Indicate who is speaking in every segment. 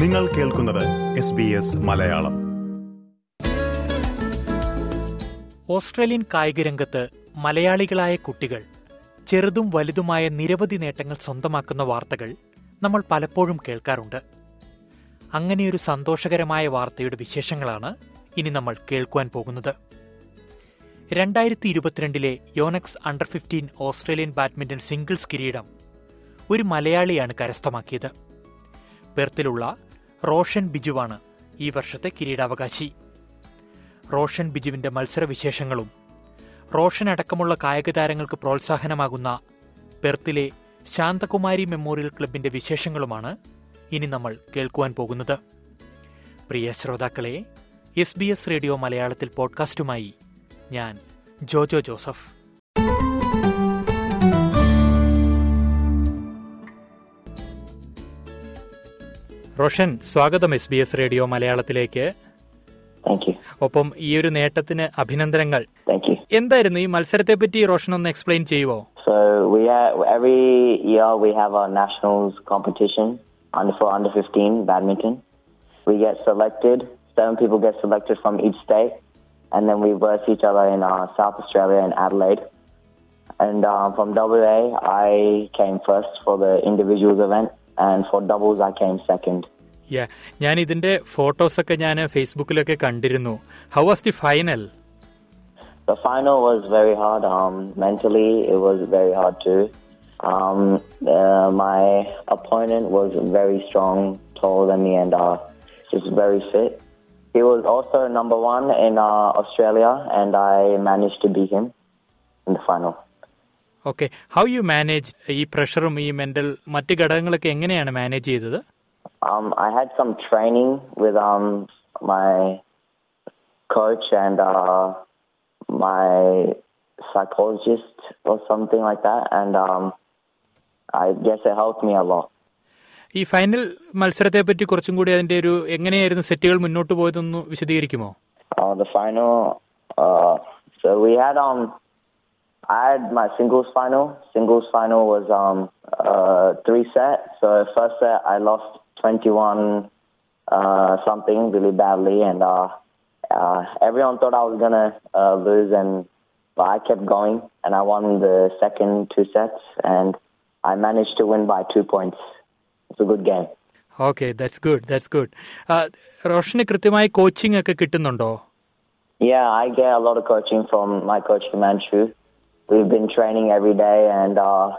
Speaker 1: നിങ്ങൾ കേൾക്കുന്നത് S B S Malayalam.
Speaker 2: Australian കായിക രംഗത്ത് മലയാളികളായ കുട്ടികൾ ചെറുതും വലുതുമായ നിരവധി നേട്ടങ്ങൾ സ്വന്തമാക്കുന്ന വാർത്തകൾ നമ്മൾ പലപ്പോഴും കേൾക്കാറുണ്ട്. അങ്ങനെയൊരു സന്തോഷകരമായ വാർത്തയുടെ വിശേഷങ്ങളാണ് ഇനി നമ്മൾ കേൾക്കുവാൻ പോകുന്നത്. രണ്ടായിരത്തി ഇരുപത്തിരണ്ടിലെ Yonex under fifteen Australian badminton singles കിരീടം ഒരു മലയാളിയാണ് കരസ്ഥമാക്കിയത്. പെർത്തിലുള്ള റോഷൻ ബിജുവാണ് ഈ വർഷത്തെ കിരീടാവകാശി. റോഷൻ ബിജുവിന്റെ മത്സരവിശേഷങ്ങളും റോഷൻ അടക്കമുള്ള കായിക താരങ്ങൾക്ക് പ്രോത്സാഹനമാകുന്ന പെർത്തിലെ ശാന്തകുമാരി മെമ്മോറിയൽ ക്ലബിന്റെ വിശേഷങ്ങളുമാണ് ഇനി നമ്മൾ കേൾക്കുവാൻ പോകുന്നത്. പ്രിയ ശ്രോതാക്കളെ എസ് ബി എസ് റേഡിയോ മലയാളത്തിൽ പോഡ്കാസ്റ്റുമായി ഞാൻ ജോജോ ജോസഫ്. റോഷൻ സ്വാഗതം എസ് ബി എസ് റേഡിയോ മലയാളത്തിലേക്ക് ഒപ്പം ഈ ഒരു നേട്ടത്തിന് അഭിനന്ദനങ്ങൾ എന്തായിരുന്നു ഈ മത്സരത്തെ പറ്റി റോഷൻ ഒന്ന് എക്സ്പ്ലെയിൻ ചെയ്യുവോ
Speaker 3: So we every year we have our nationals competition under for under 15 badminton. We get selected. Seven people get selected from each state, and then we verse each other in uh, South Australia and Adelaide. And um, from WA, I came first for the individuals event, and for doubles, I came second.
Speaker 2: യാ ഞാൻ ഇതിന്റെ ഫോട്ടോസൊക്കെ ഞാൻ ഫേസ്ബുക്കിലൊക്കെ കണ്ടിരുന്നു how was the final
Speaker 3: The final was very hard. Um, mentally, it was very hard too. Um, uh, my opponent was very strong, taller than me, and uh, just very fit. He was also number one in uh, Australia, and I managed to beat him in the final.
Speaker 2: Okay how you manage ഈ പ്രഷറും ഈ mental മറ്റ് ഘടകങ്ങളൊക്കെ എങ്ങനെയാണ് manage ചെയ്തത്
Speaker 3: Um, I had some training with um, my coach and uh, my psychologist or something like that, and um, I guess it helped me a lot.
Speaker 2: ഈ final മത്സരത്തെ പറ്റി കുറച്ചും കൂടി അതിന്റെ ഒരു എങ്ങനെയായിരുന്നു സെറ്റുകൾ മുന്നോട്ട് പോയതൊന്ന് വിശദീകരിക്കുമോ
Speaker 3: Uh, the final, uh, so we had um, I had my singles final. Singles final was um uh three set. So first set I lost twenty one uh something really badly, and uh, uh everyone thought I was gonna uh, lose, and but I kept going, and I won the second two sets, and I managed to win by two points. It's a good game.
Speaker 2: Okay that's good that's good റോഷന് കൃത്യമായി coaching ഒക്കെ കിട്ടുന്നുണ്ടോ
Speaker 3: Yeah, I get a lot of coaching from my coach Himanshu. we've been training every day and uh,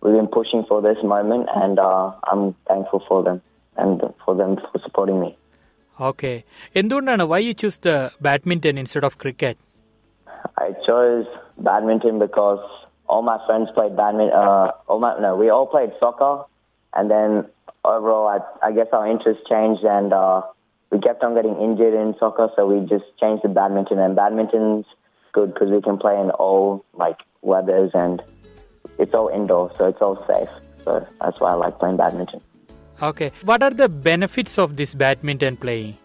Speaker 3: we've been pushing for this moment, and uh, I'm thankful for them and for them for supporting me.
Speaker 2: Okay. Indurana, why you choose the badminton instead of cricket?
Speaker 3: I chose badminton because all my friends played badminton. Uh, all my, no, we all played soccer, and then overall, I, I guess our interest changed, and uh, we kept on getting injured in soccer, so we just changed to badminton. And badminton's good because we can play in all like weathers and it's all indoor, so it's all safe. So that's why I like playing badminton.
Speaker 2: Okay, what are the benefits of this badminton playing?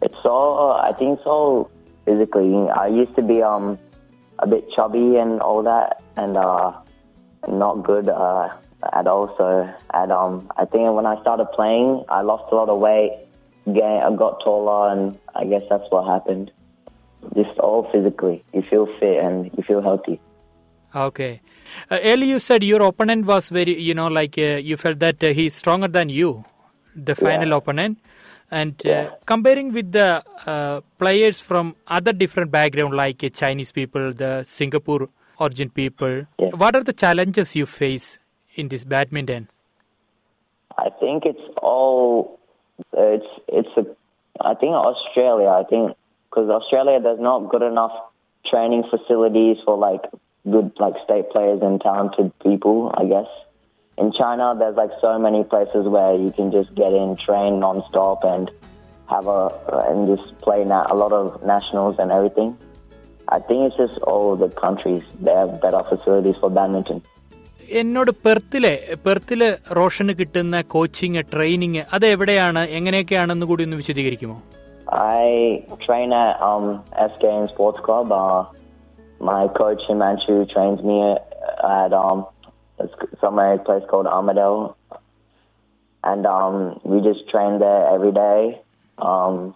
Speaker 3: It's all. Uh, I think it's all physically. I used to be um a bit chubby and all that, and uh, not good uh, at all. So, and um, I think when I started playing, I lost a lot of weight, gained, I got taller, and I guess that's what happened. Just all physically, you feel fit and you feel healthy.
Speaker 2: Okay. Uh, earlier you said your opponent was very, you know, like uh, you felt that uh, he's stronger than you, the final
Speaker 3: Yeah.
Speaker 2: opponent. And uh,
Speaker 3: Yeah.
Speaker 2: comparing with the uh, players from other different background, like uh, Chinese people, the Singapore origin people,
Speaker 3: Yeah.
Speaker 2: what are the challenges you face in this badminton?
Speaker 3: I think it's all it's it's a I think Australia. I think because Australia there's not good enough training facilities for like good like state players and talented people. I guess in China there's like so many places where you can just get in, train nonstop and have a and just play na- a lot of nationals and everything. I think it's just all the countries they have better facilities for badminton.
Speaker 2: എന്നോട് പെർത്തിലെ പെർത്തിലെ റോഷന് കിട്ടുന്ന coaching training അത് എവിടെയാണ് എങ്ങനെയൊക്കെയാണെന്ന് കൂടി ഒന്ന് വിശദീകരിക്കുമോ
Speaker 3: I train at um, SKN Sports Club. Uh, my coach Himanshu trains me at um, somewhere a place called Armadale. and um, we just train there every day. Um,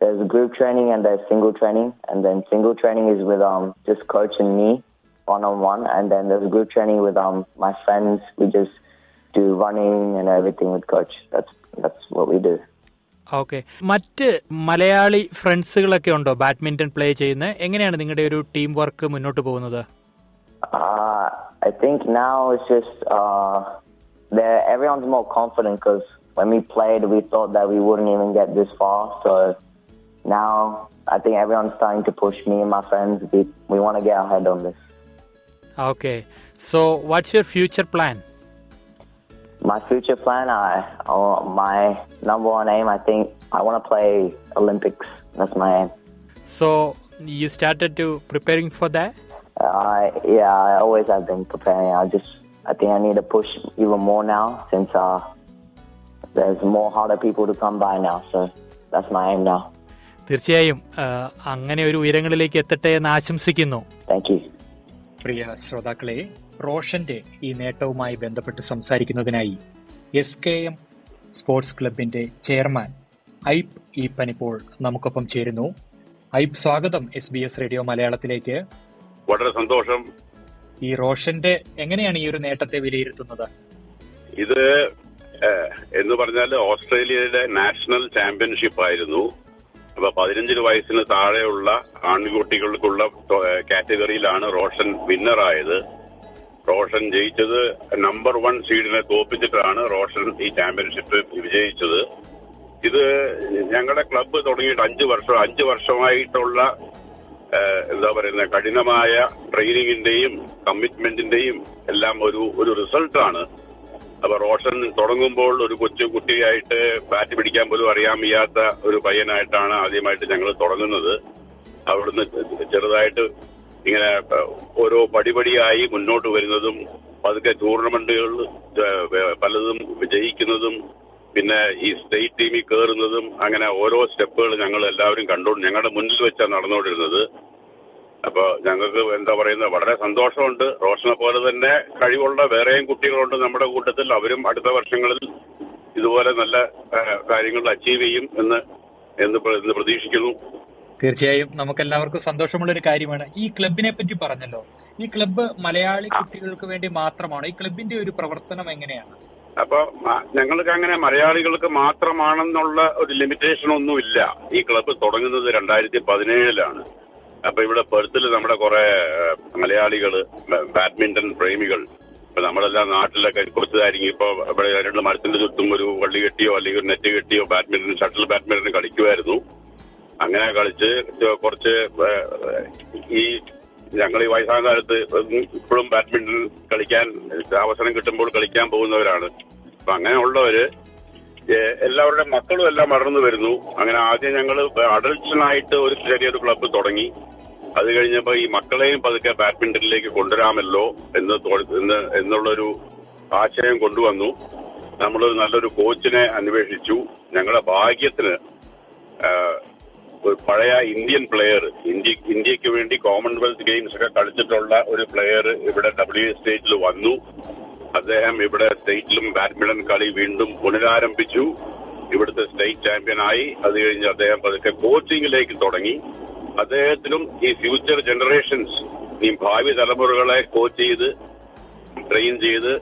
Speaker 3: there's group training and there's single training, and then single training is with um, just coach and me, one on one, and then there's group training with um, my friends. We just do running and everything with coach. That's that's what we do.
Speaker 2: Okay മറ്റ് മലയാളി ഫ്രണ്ട്സുകളൊക്കെ ഉണ്ടോ badminton play ചെയ്യുന്ന എങ്ങനെയാണ് നിങ്ങളുടെ ഒരു team work മുന്നോട്ട് പോകുന്നത്
Speaker 3: Uh, now it's just uh, there. Everyone's more confident because when we played, we thought that we wouldn't even get this far. So now I think everyone's starting to push me and my friends. We we want to get ahead on this.
Speaker 2: Okay. So what's your future plan
Speaker 3: My future plan, I uh, my number one aim, I think I want to play Olympics. That's my aim.
Speaker 2: So you started to preparing for that?
Speaker 3: I yeah, I always have been preparing. I just I think I need to push even more now since uh, there's more harder people to come by now. So that's my aim now.
Speaker 2: തീർച്ചയായും അങ്ങനെ ഒരു ഉയരങ്ങളിലേക്ക് എത്തട്ടെ എന്ന് ആശംസിക്കുന്നു
Speaker 3: thank you.
Speaker 4: പ്രിയ ശ്രോതാക്കളെ റോഷന്റെ ഈ നേട്ടവുമായി ബന്ധപ്പെട്ട് സംസാരിക്കുന്നതിനായി എസ് കെ എം സ്പോർട്സ് ക്ലബിന്റെ ചെയർമാൻ ഐപ് ഈപ്പൻ ഇപ്പോൾ നമുക്കൊപ്പം ചേരുന്നു. ഐപ് സ്വാഗതം എസ് ബി എസ് റേഡിയോ മലയാളത്തിലേക്ക്.
Speaker 5: വളരെ സന്തോഷം.
Speaker 4: ഈ റോഷന്റെ എങ്ങനെയാണ് ഈ ഒരു നേട്ടത്തെ വിലയിരുത്തുന്നത്?
Speaker 5: ഇത് എന്ന് പറഞ്ഞാൽ ഓസ്ട്രേലിയയുടെ നാഷണൽ ചാമ്പ്യൻഷിപ്പ് ആയിരുന്നു അപ്പൊ പതിനഞ്ച് വയസ്സിന് താഴെയുള്ള ആൺകുട്ടികൾക്കുള്ള കാറ്റഗറിയിലാണ് റോഷൻ വിന്നറായത്. റോഷൻ ജയിച്ചത് നമ്പർ വൺ സീഡിനെ തോപ്പിച്ചിട്ടാണ് റോഷൻ ഈ ചാമ്പ്യൻഷിപ്പ് വിജയിച്ചത്. ഇത് ഞങ്ങളുടെ ക്ലബ്ബ് തുടങ്ങിയിട്ട് അഞ്ച് വർഷം അഞ്ച് വർഷമായിട്ടുള്ള എന്താ പറയുന്ന കഠിനമായ ട്രെയിനിങ്ങിന്റെയും കമ്മിറ്റ്മെന്റിന്റെയും എല്ലാം ഒരു ഒരു റിസൾട്ടാണ്. അപ്പൊ റോഷൻ തുടങ്ങുമ്പോൾ ഒരു കൊച്ചു കുട്ടിയായിട്ട് ബാറ്റ് പിടിക്കാൻ പോലും അറിയാൻ വയ്യാത്ത ഒരു പയ്യനായിട്ടാണ് ആദ്യമായിട്ട് ഞങ്ങൾ തുടങ്ങുന്നത്. അവിടുന്ന് ചെറുതായിട്ട് ഇങ്ങനെ ഓരോ പടിപടിയായി മുന്നോട്ട് വരുന്നതും പതുക്കെ ടൂർണമെന്റുകൾ പലതും വിജയിക്കുന്നതും പിന്നെ ഈ സ്റ്റേറ്റ് ടീമിൽ കയറുന്നതും അങ്ങനെ ഓരോ സ്റ്റെപ്പുകൾ ഞങ്ങൾ എല്ലാവരും കണ്ടോണ്ട് ഞങ്ങളുടെ മുന്നിൽ വെച്ചാണ് നടന്നുകൊണ്ടിരുന്നത്. അപ്പൊ ഞങ്ങൾക്ക് എന്താ പറയുന്നത് വളരെ സന്തോഷമുണ്ട്. റോഷനെ പോലെ തന്നെ കഴിവുള്ള വേറെയും കുട്ടികളുണ്ട് നമ്മുടെ കൂട്ടത്തിൽ. അവരും അടുത്ത വർഷങ്ങളിൽ ഇതുപോലെ നല്ല കാര്യങ്ങൾ അച്ചീവ് ചെയ്യും എന്ന് എന്ന് പ്രതീക്ഷിക്കുന്നു.
Speaker 4: തീർച്ചയായും നമുക്കെല്ലാവർക്കും സന്തോഷമുള്ള ഒരു കാര്യമാണ്. ഈ ക്ലബിനെ പറ്റി പറഞ്ഞല്ലോ. ഈ ക്ലബ്ബ് മലയാളി കുട്ടികൾക്ക് വേണ്ടി മാത്രമാണ്? ഈ ക്ലബിന്റെ ഒരു പ്രവർത്തനം എങ്ങനെയാണ്?
Speaker 5: അപ്പൊ ഞങ്ങൾക്ക് അങ്ങനെ മലയാളികൾക്ക് മാത്രമാണെന്നുള്ള ഒരു ലിമിറ്റേഷൻ ഒന്നുമില്ല. ഈ ക്ലബ്ബ് തുടങ്ങുന്നത് രണ്ടായിരത്തി പതിനേഴിലാണ്. അപ്പൊ ഇവിടെ പെർത്തിൽ നമ്മുടെ കുറെ മലയാളികൾ ബാഡ്മിന്റൺ പ്രേമികൾ. ഇപ്പൊ നമ്മളെല്ലാം നാട്ടിലൊക്കെ കുറച്ചതായിരിക്കും ഇപ്പൊ ഇവിടെ രണ്ട് മരത്തിന്റെ ചുറ്റും ഒരു വള്ളി കെട്ടിയോ അല്ലെങ്കിൽ ഒരു നെറ്റ് കെട്ടിയോ ബാഡ്മിന്റൺ ഷട്ടിൽ ബാഡ്മിന്റൺ കളിക്കുമായിരുന്നു അങ്ങനെ കളിച്ച് കുറച്ച് ഈ ഞങ്ങൾ ഈ വയസ്സാം കാലത്ത് ഇപ്പോഴും ബാഡ്മിന്റൺ കളിക്കാൻ അവസരം കിട്ടുമ്പോൾ കളിക്കാൻ പോകുന്നവരാണ്. അപ്പൊ അങ്ങനെ ഉള്ളവര് എല്ലാവരുടെ മക്കളും എല്ലാം വളർന്നു വരുന്നു. അങ്ങനെ ആദ്യം ഞങ്ങൾ അഡൽട്സിനായിട്ട് ഒരു ചെറിയൊരു ക്ലബ്ബ് തുടങ്ങി. അത് കഴിഞ്ഞപ്പോ ഈ മക്കളെയും പതുക്കെ ബാഡ്മിന്റണിലേക്ക് കൊണ്ടുവരാമല്ലോ എന്ന് എന്നുള്ളൊരു ആശയം കൊണ്ടുവന്നു. നമ്മളൊരു നല്ലൊരു കോച്ചിനെ അന്വേഷിച്ചു. ഞങ്ങളുടെ ഭാഗ്യത്തിന് ഒരു പഴയ ഇന്ത്യൻ പ്ലെയർ ഇന്ത്യ ഇന്ത്യയ്ക്ക് വേണ്ടി കോമൺവെൽത്ത് ഗെയിംസ് ഒക്കെ കളിച്ചിട്ടുള്ള ഒരു പ്ലെയർ ഇവിടെ ഡബ്ല്യു സ്റ്റേറ്റിൽ വന്നു. അദ്ദേഹം ഇവിടെ സ്റ്റേറ്റിലും ബാഡ്മിന്റൺ കളി വീണ്ടും പുനരാരംഭിച്ചു. ഇവിടുത്തെ സ്റ്റേറ്റ് ചാമ്പ്യനായി. അത് കഴിഞ്ഞ് അദ്ദേഹം പതുക്കെ കോച്ചിങ്ങിലേക്ക് തുടങ്ങി. അദ്ദേഹത്തിനും ഈ ഫ്യൂച്ചർ ജനറേഷൻസ് ഈ ഭാവി തലമുറകളെ കോച്ച് ചെയ്ത് ട്രെയിൻ ചെയ്ത്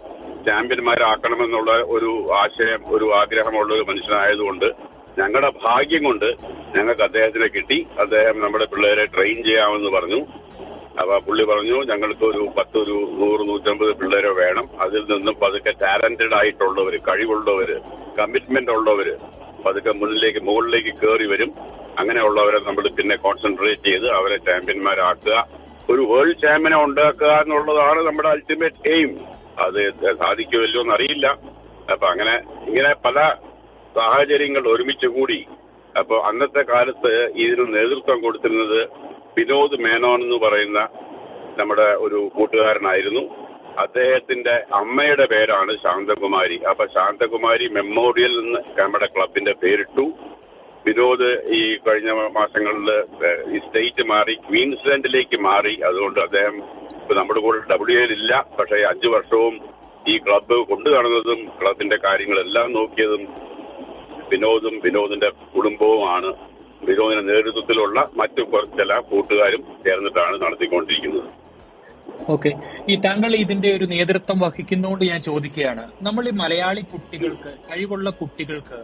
Speaker 5: ചാമ്പ്യന്മാരാക്കണമെന്നുള്ള ഒരു ആശയം ഒരു ആഗ്രഹമുള്ള ഒരു മനുഷ്യനായതുകൊണ്ട് ഞങ്ങളുടെ ഭാഗ്യം കൊണ്ട് ഞങ്ങൾക്ക് അദ്ദേഹത്തിനെ കിട്ടി. അദ്ദേഹം നമ്മുടെ പിള്ളേരെ ട്രെയിൻ ചെയ്യാമെന്ന് പറഞ്ഞു. അപ്പൊ പുള്ളി പറഞ്ഞു ഞങ്ങൾക്ക് ഒരു പത്തൊരു നൂറ് നൂറ്റമ്പത് പിള്ളേരെ വേണം. അതിൽ നിന്നും പതുക്കെ ടാലന്റഡ് ആയിട്ടുള്ളവര് കഴിവുള്ളവര് കമ്മിറ്റ്മെന്റ് ഉള്ളവര് പതുക്കെ മുന്നിലേക്ക് മുകളിലേക്ക് കയറി വരും. അങ്ങനെയുള്ളവരെ നമ്മൾ പിന്നെ കോൺസെൻട്രേറ്റ് ചെയ്ത് അവരെ ചാമ്പ്യന്മാരാക്കുക. ഒരു വേൾഡ് ചാമ്പ്യനെ ഉണ്ടാക്കുക എന്നുള്ളതാണ് നമ്മുടെ അൾട്ടിമേറ്റ് എയിം അത് സാധിക്കുമല്ലോ എന്നറിയില്ല. അപ്പൊ അങ്ങനെ ഇങ്ങനെ പല സാഹചര്യങ്ങൾ ഒരുമിച്ച് കൂടി. അപ്പൊ അന്നത്തെ കാലത്ത് ഇതിന് നേതൃത്വം കൊടുത്തിരുന്നത് വിനോദ് മേനോൻ എന്ന് പറയുന്ന നമ്മുടെ ഒരു കൂട്ടുകാരനായിരുന്നു. അദ്ദേഹത്തിന്റെ അമ്മയുടെ പേരാണ് ശാന്തകുമാരി. അപ്പൊ ശാന്തകുമാരി മെമ്മോറിയൽ എന്ന് നമ്മുടെ ക്ലബിന്റെ പേരിട്ടു. വിനോദ് ഈ കഴിഞ്ഞ മാസങ്ങളിൽ ഈ സ്റ്റേറ്റ് മാറി ക്വീൻസ്ലാൻഡിലേക്ക് മാറി. അതുകൊണ്ട് അദ്ദേഹം ഇപ്പൊ നമ്മുടെ കൂടെ ഡബ്ല്യു എൽ ഇല്ല. പക്ഷേ അഞ്ചു വർഷവും ഈ ക്ലബ്ബ് കൊണ്ടു നടന്നതും ക്ലബിന്റെ കാര്യങ്ങളെല്ലാം നോക്കിയതും വിനോദും വിനോദിന്റെ കുടുംബവുമാണ് വിനോദിന്റെ നേതൃത്വത്തിലുള്ള മറ്റു ചില കൂട്ടുകാരും ചേർന്നിട്ടാണ് നടത്തിക്കൊണ്ടിരിക്കുന്നത്.
Speaker 4: ഓക്കെ. ഈ താങ്കൾ ഇതിന്റെ ഒരു നേതൃത്വം വഹിക്കുന്നതുകൊണ്ട് ഞാൻ ചോദിക്കുകയാണ്. നമ്മൾ ഈ മലയാളി കുട്ടികൾക്ക് കഴിവുള്ള കുട്ടികൾക്ക്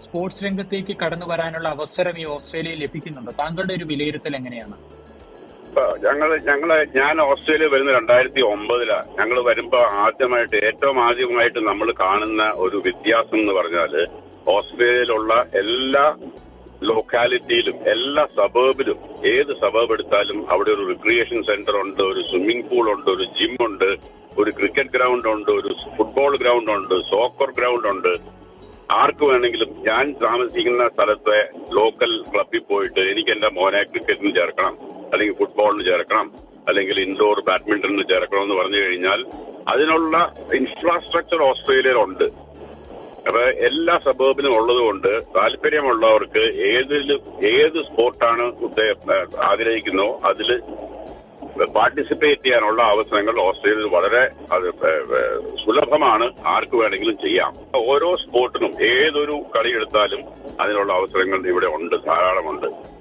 Speaker 4: സ്പോർട്സ് രംഗത്തേക്ക് കടന്നു വരാനുള്ള അവസരം ഈ ഓസ്ട്രേലിയയിൽ ലഭിക്കുന്നുണ്ടോ? താങ്കളുടെ ഒരു വിലയിരുത്തൽ എങ്ങനെയാണ്?
Speaker 5: ഞങ്ങൾ ഞങ്ങൾ ഞാൻ ഓസ്ട്രേലിയ വരുന്ന രണ്ടായിരത്തി ഒമ്പതിലാണ് ഞങ്ങൾ വരുമ്പോൾ ആദ്യമായിട്ട് ഏറ്റവും ആദ്യമായിട്ട് നമ്മൾ കാണുന്ന ഒരു വ്യത്യാസം എന്ന് പറഞ്ഞാൽ ഓസ്ട്രേലിയയിലുള്ള എല്ലാ ലോക്കാലിറ്റിയിലും എല്ലാ സബേബിലും ഏത് സബേബ് എടുത്താലും അവിടെ ഒരു റിക്രിയേഷൻ സെന്റർ ഉണ്ട് ഒരു സ്വിമ്മിംഗ് പൂൾ ഉണ്ട് ഒരു ജിം ഉണ്ട് ഒരു ക്രിക്കറ്റ് ഗ്രൗണ്ട് ഉണ്ട് ഒരു ഫുട്ബോൾ ഗ്രൗണ്ട് ഉണ്ട് സോക്കർ ഗ്രൗണ്ട് ഉണ്ട് ആർക്ക് വേണമെങ്കിലും ഞാൻ താമസിക്കുന്ന സ്ഥലത്തെ ലോക്കൽ ക്ലബിൽ പോയിട്ട് എനിക്ക് എന്റെ മോനെ ക്രിക്കറ്റിന് ചേർക്കണം അല്ലെങ്കിൽ ഫുട്ബോളിന് ചേർക്കണം അല്ലെങ്കിൽ ഇൻഡോർ ബാഡ്മിന്റണിന് ചേർക്കണം എന്ന് പറഞ്ഞു കഴിഞ്ഞാൽ അതിനുള്ള ഇൻഫ്രാസ്ട്രക്ചർ ഓസ്ട്രേലിയയിലുണ്ട് അപ്പൊ എല്ലാ സബേബിലും ഉള്ളതുകൊണ്ട് താല്പര്യമുള്ളവർക്ക് ഏതിലും ഏത് സ്പോർട്ടാണ് ആഗ്രഹിക്കുന്നോ അതിൽ പാർട്ടിസിപ്പേറ്റ് ചെയ്യാനുള്ള അവസരങ്ങൾ ഓസ്ട്രേലിയയിൽ വളരെ അത് സുലഭമാണ്. ആർക്ക് വേണമെങ്കിലും ചെയ്യാം. ഓരോ സ്പോർട്ടിനും ഏതൊരു കളി എടുത്താലും അതിനുള്ള അവസരങ്ങൾ ഇവിടെ ഉണ്ട് ധാരാളമുണ്ട്.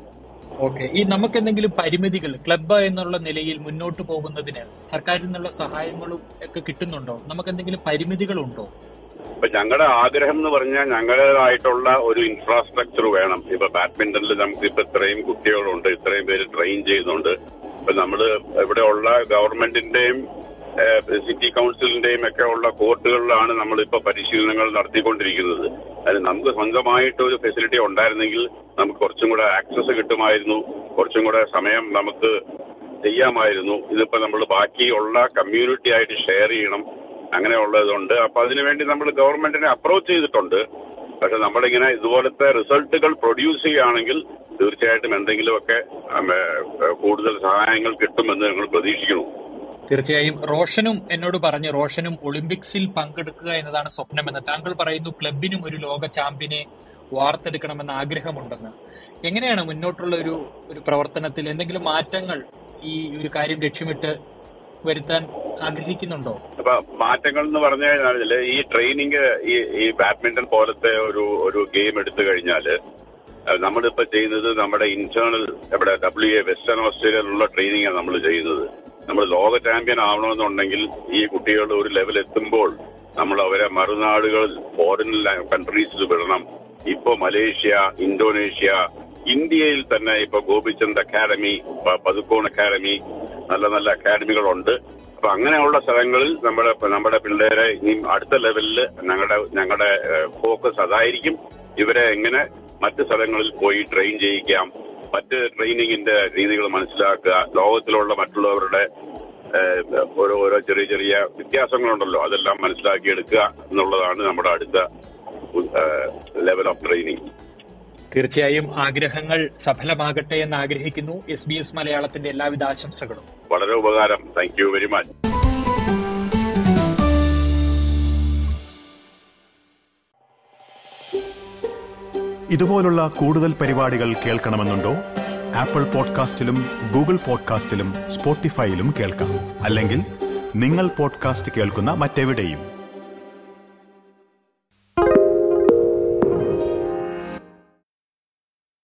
Speaker 4: ഓക്കെ. ഈ നമുക്ക് എന്തെങ്കിലും പരിമിതികൾ ക്ലബ്ബ് എന്നുള്ള നിലയിൽ മുന്നോട്ട് പോകുന്നതിന് സർക്കാരിൽ നിന്നുള്ള സഹായങ്ങളും ഒക്കെ കിട്ടുന്നുണ്ടോ? നമുക്ക് എന്തെങ്കിലും പരിമിതികളുണ്ടോ?
Speaker 5: ഇപ്പൊ ഞങ്ങളുടെ ആഗ്രഹം എന്ന് പറഞ്ഞാൽ ഞങ്ങളുടേതായിട്ടുള്ള ഒരു ഇൻഫ്രാസ്ട്രക്ചർ വേണം. ഇപ്പൊ ബാഡ്മിന്റണിൽ നമുക്ക് ഇപ്പൊ ഇത്രയും കുട്ടികളുണ്ട് ഇത്രയും പേര് ട്രെയിൻ ചെയ്യുന്നുണ്ട്. ഇപ്പൊ നമ്മൾ ഇവിടെ ഉള്ള ഗവൺമെന്റിന്റെയും സിറ്റി കൗൺസിലിന്റെയും ഒക്കെ ഉള്ള കോർട്ടുകളിലാണ് നമ്മളിപ്പോ പരിശീലനങ്ങൾ നടത്തിക്കൊണ്ടിരിക്കുന്നത്. അതിന് നമുക്ക് സ്വന്തമായിട്ട് ഒരു ഫെസിലിറ്റി ഉണ്ടായിരുന്നെങ്കിൽ നമുക്ക് കുറച്ചും കൂടെ ആക്സസ് കിട്ടുമായിരുന്നു. കുറച്ചും കൂടെ സമയം നമുക്ക് ചെയ്യാമായിരുന്നു. ഇതിപ്പോ നമ്മൾ ബാക്കിയുള്ള കമ്മ്യൂണിറ്റി ആയിട്ട് ഷെയർ ചെയ്യണം. അങ്ങനെയുള്ളതുണ്ട്. അപ്പൊ അതിനുവേണ്ടി നമ്മൾ ഗവൺമെന്റിനെ അപ്രോച്ച് ചെയ്തിട്ടുണ്ട്. പക്ഷെ നമ്മളിങ്ങനെ ഇതുപോലത്തെ റിസൾട്ടുകൾ പ്രൊഡ്യൂസ് ചെയ്യുകയാണെങ്കിൽ തീർച്ചയായിട്ടും എന്തെങ്കിലുമൊക്കെ കൂടുതൽ സഹായങ്ങൾ കിട്ടുമെന്ന് ഞങ്ങൾ പ്രതീക്ഷിക്കുന്നു.
Speaker 4: തീർച്ചയായും റോഷനും എന്നോട് പറഞ്ഞു റോഷനും ഒളിമ്പിക്സിൽ പങ്കെടുക്കുക എന്നതാണ് സ്വപ്നമെന്ന്. താങ്കൾ പറയുന്നു ക്ലബിനും ഒരു ലോക ചാമ്പ്യനെ വാർത്തെടുക്കണമെന്ന് ആഗ്രഹമുണ്ടെന്ന്. എങ്ങനെയാണ് മുന്നോട്ടുള്ള ഒരു ഒരു പ്രവർത്തനത്തിൽ എന്തെങ്കിലും മാറ്റങ്ങൾ ഈ ഒരു കാര്യം ലക്ഷ്യമിട്ട് വരുത്താൻ ആഗ്രഹിക്കുന്നുണ്ടോ?
Speaker 5: അപ്പൊ മാറ്റങ്ങൾ എന്ന് പറഞ്ഞു കഴിഞ്ഞാൽ ഈ ട്രെയിനിങ് ഈ ഈ ബാഡ്മിന്റൺ പോലത്തെ ഒരു ഒരു ഗെയിം എടുത്തു കഴിഞ്ഞാൽ നമ്മളിപ്പോ ചെയ്യുന്നത് നമ്മുടെ ഇന്റേണൽ ഇവിടെ ഡബ്ല്യു എ വെസ്റ്റേൺ ഓസ്ട്രേലിയയിലുള്ള ട്രെയിനിങ്ങാണ് നമ്മൾ ചെയ്യുന്നത്. നമ്മൾ ലോക ചാമ്പ്യൻ ആവണമെന്നുണ്ടെങ്കിൽ ഈ കുട്ടികൾ ഒരു ലെവൽ എത്തുമ്പോൾ നമ്മൾ അവരെ മറുനാടുകളിൽ ഫോറിൻ കൺട്രീസിൽ വിടണം. ഇപ്പോ മലേഷ്യ ഇന്തോനേഷ്യ ഇന്ത്യയിൽ തന്നെ ഇപ്പൊ ഗോപിചന്ദ് അക്കാദമി പതുക്കോൺ അക്കാദമി നല്ല നല്ല അക്കാദമികളുണ്ട്. അപ്പൊ അങ്ങനെയുള്ള സ്ഥലങ്ങളിൽ നമ്മുടെ നമ്മുടെ പിള്ളേരെ ഇനിയും അടുത്ത ലെവലിൽ ഞങ്ങളുടെ ഞങ്ങളുടെ ഫോക്കസ് അതായിരിക്കും. ഇവരെ എങ്ങനെ മറ്റ് സ്ഥലങ്ങളിൽ പോയി ട്രെയിൻ ചെയ്യിക്കാം മറ്റ് ട്രെയിനിങ്ങിന്റെ രീതികൾ മനസ്സിലാക്കുക ലോകത്തിലുള്ള മറ്റുള്ളവരുടെ ഓരോ ഓരോ ചെറിയ ചെറിയ വ്യത്യാസങ്ങളുണ്ടല്ലോ അതെല്ലാം മനസ്സിലാക്കിയെടുക്കുക എന്നുള്ളതാണ് നമ്മുടെ അടുത്ത ലെവൽ ഓഫ് ട്രെയിനിങ്.
Speaker 4: തീർച്ചയായും ആഗ്രഹങ്ങൾ സഫലമാകട്ടെ എന്ന് ആഗ്രഹിക്കുന്നു. എസ് ബി എസ് മലയാളത്തിന്റെ എല്ലാവിധ ആശംസകളും.
Speaker 5: വളരെ ഉപകാരം. താങ്ക് യു വെരി മച്ച്
Speaker 1: ഇതുപോലുള്ള കൂടുതൽ പരിപാടികൾ കേൾക്കണമെന്നുണ്ടോ? ആപ്പിൾ പോഡ്കാസ്റ്റിലും ഗൂഗിൾ പോഡ്കാസ്റ്റിലും സ്പോട്ടിഫൈയിലും കേൾക്കാം. അല്ലെങ്കിൽ നിങ്ങൾ പോഡ്കാസ്റ്റ് കേൾക്കുന്ന മറ്റെവിടെയും.